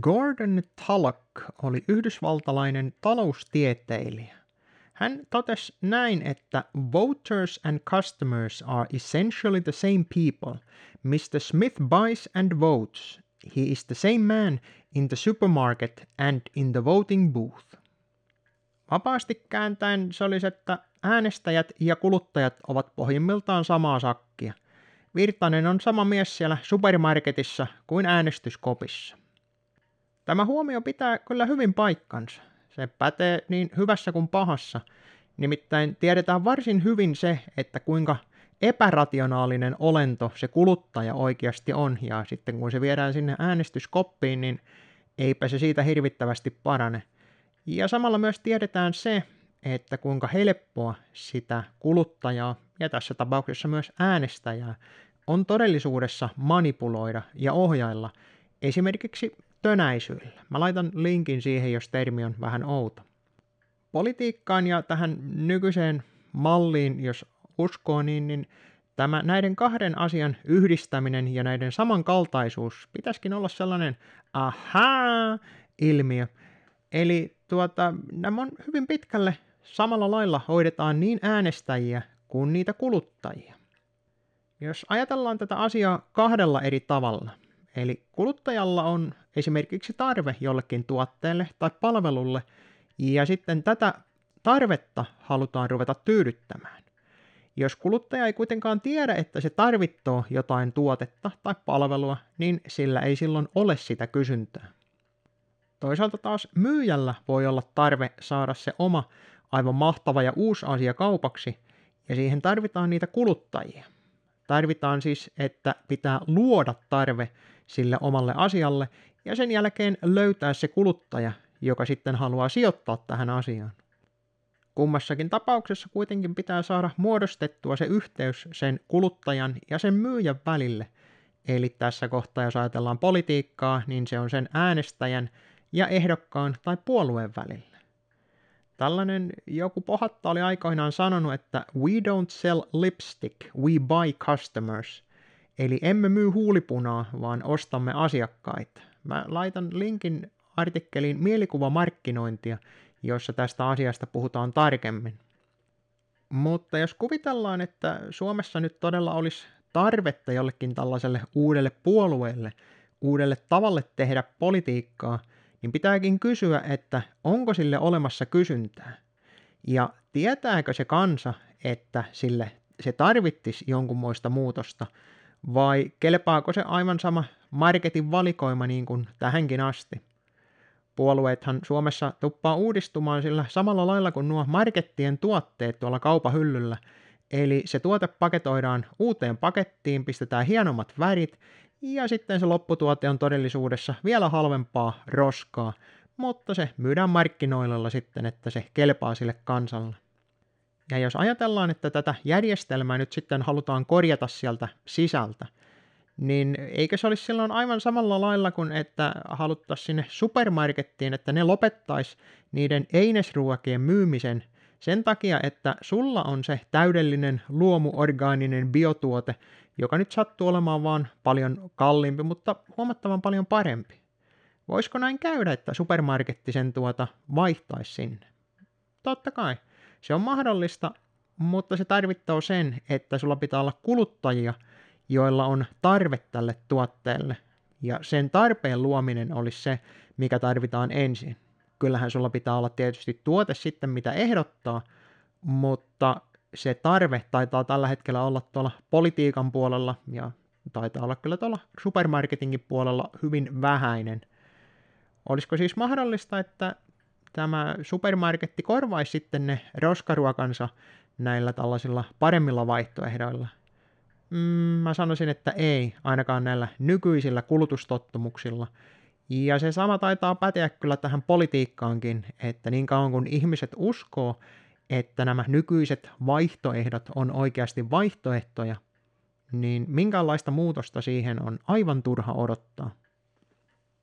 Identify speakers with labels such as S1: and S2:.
S1: Gordon Tullock oli yhdysvaltalainen taloustieteilijä. Hän totesi näin, että voters and customers are essentially the same people. Mr. Smith buys and votes. He is the same man in the supermarket and in the voting booth. Vapaasti kääntäen se olisi, että äänestäjät ja kuluttajat ovat pohjimmiltaan samaa sakkia. Virtanen on sama mies siellä supermarketissa kuin äänestyskopissa. Tämä huomio pitää kyllä hyvin paikkansa. Se pätee niin hyvässä kuin pahassa. Nimittäin tiedetään varsin hyvin se, että kuinka epärationaalinen olento se kuluttaja oikeasti on, ja sitten kun se viedään sinne äänestyskoppiin, niin eipä se siitä hirvittävästi parane. Ja samalla myös tiedetään se, että kuinka helppoa sitä kuluttajaa, ja tässä tapauksessa myös äänestäjää, on todellisuudessa manipuloida ja ohjailla esimerkiksi tönäisyydellä. Mä laitan linkin siihen, jos termi on vähän outo. Politiikkaan ja tähän nykyiseen malliin, jos uskoo, niin, niin tämä näiden kahden asian yhdistäminen ja näiden samankaltaisuus pitäisikin olla sellainen ahaa-ilmiö. Eli tuota, nämä on hyvin pitkälle samalla lailla hoidetaan niin äänestäjiä kuin niitä kuluttajia. Jos ajatellaan tätä asiaa kahdella eri tavalla, eli kuluttajalla on esimerkiksi tarve jollekin tuotteelle tai palvelulle, ja sitten tätä tarvetta halutaan ruveta tyydyttämään. Jos kuluttaja ei kuitenkaan tiedä, että se tarvittoo jotain tuotetta tai palvelua, niin sillä ei silloin ole sitä kysyntää. Toisaalta taas myyjällä voi olla tarve saada se oma aivan mahtava ja uusi asia kaupaksi, ja siihen tarvitaan niitä kuluttajia. Tarvitaan siis, että pitää luoda tarve sille omalle asialle, ja sen jälkeen löytää se kuluttaja, joka sitten haluaa sijoittaa tähän asiaan. Kummassakin tapauksessa kuitenkin pitää saada muodostettua se yhteys sen kuluttajan ja sen myyjän välille. Eli tässä kohtaa, jos ajatellaan politiikkaa, niin se on sen äänestäjän ja ehdokkaan tai puolueen välillä. Tällainen joku pohatta oli aikoinaan sanonut, että we don't sell lipstick, we buy customers. Eli emme myy huulipunaa, vaan ostamme asiakkaita. Mä laitan linkin artikkeliin mielikuvamarkkinointia, jossa tästä asiasta puhutaan tarkemmin. Mutta jos kuvitellaan, että Suomessa nyt todella olisi tarvetta jollekin tällaiselle uudelle puolueelle, uudelle tavalle tehdä politiikkaa, niin pitääkin kysyä, että onko sille olemassa kysyntää. Ja tietääkö se kansa, että sille se tarvittisi jonkunmoista muutosta, vai kelpaako se aivan sama marketin valikoima niin kuin tähänkin asti? Puolueethan Suomessa tuppaa uudistumaan sillä samalla lailla kuin nuo markettien tuotteet tuolla kaupahyllyllä. Eli se tuote paketoidaan uuteen pakettiin, pistetään hienommat värit ja sitten se lopputuote on todellisuudessa vielä halvempaa roskaa, mutta se myydään markkinoilla sitten, että se kelpaa sille kansalle. Ja jos ajatellaan, että tätä järjestelmää nyt sitten halutaan korjata sieltä sisältä, niin eikö se olisi silloin aivan samalla lailla kuin, että haluttaisiin sinne supermarkettiin, että ne lopettaisi niiden einesruokien myymisen sen takia, että sulla on se täydellinen luomuorgaaninen biotuote, joka nyt sattuu olemaan vaan paljon kalliimpi, mutta huomattavan paljon parempi. Voisiko näin käydä, että supermarketti sen tuota vaihtaisi sinne? Totta kai. Se on mahdollista, mutta se tarvittaa sen, että sulla pitää olla kuluttajia, joilla on tarve tälle tuotteelle. Ja sen tarpeen luominen olisi se, mikä tarvitaan ensin. Kyllähän sulla pitää olla tietysti tuote sitten, mitä ehdottaa, mutta se tarve taitaa tällä hetkellä olla tuolla politiikan puolella ja taitaa olla kyllä tuolla supermarketingin puolella hyvin vähäinen. Olisiko siis mahdollista, että tämä supermarketti korvaisi sitten ne roskaruokansa näillä tällaisilla paremmilla vaihtoehdoilla? Mm, mä sanoisin, että ei, ainakaan näillä nykyisillä kulutustottumuksilla. Ja se sama taitaa päteä kyllä tähän politiikkaankin, että niin kauan kun ihmiset uskoo, että nämä nykyiset vaihtoehdot on oikeasti vaihtoehtoja, niin minkälaista muutosta siihen on aivan turha odottaa.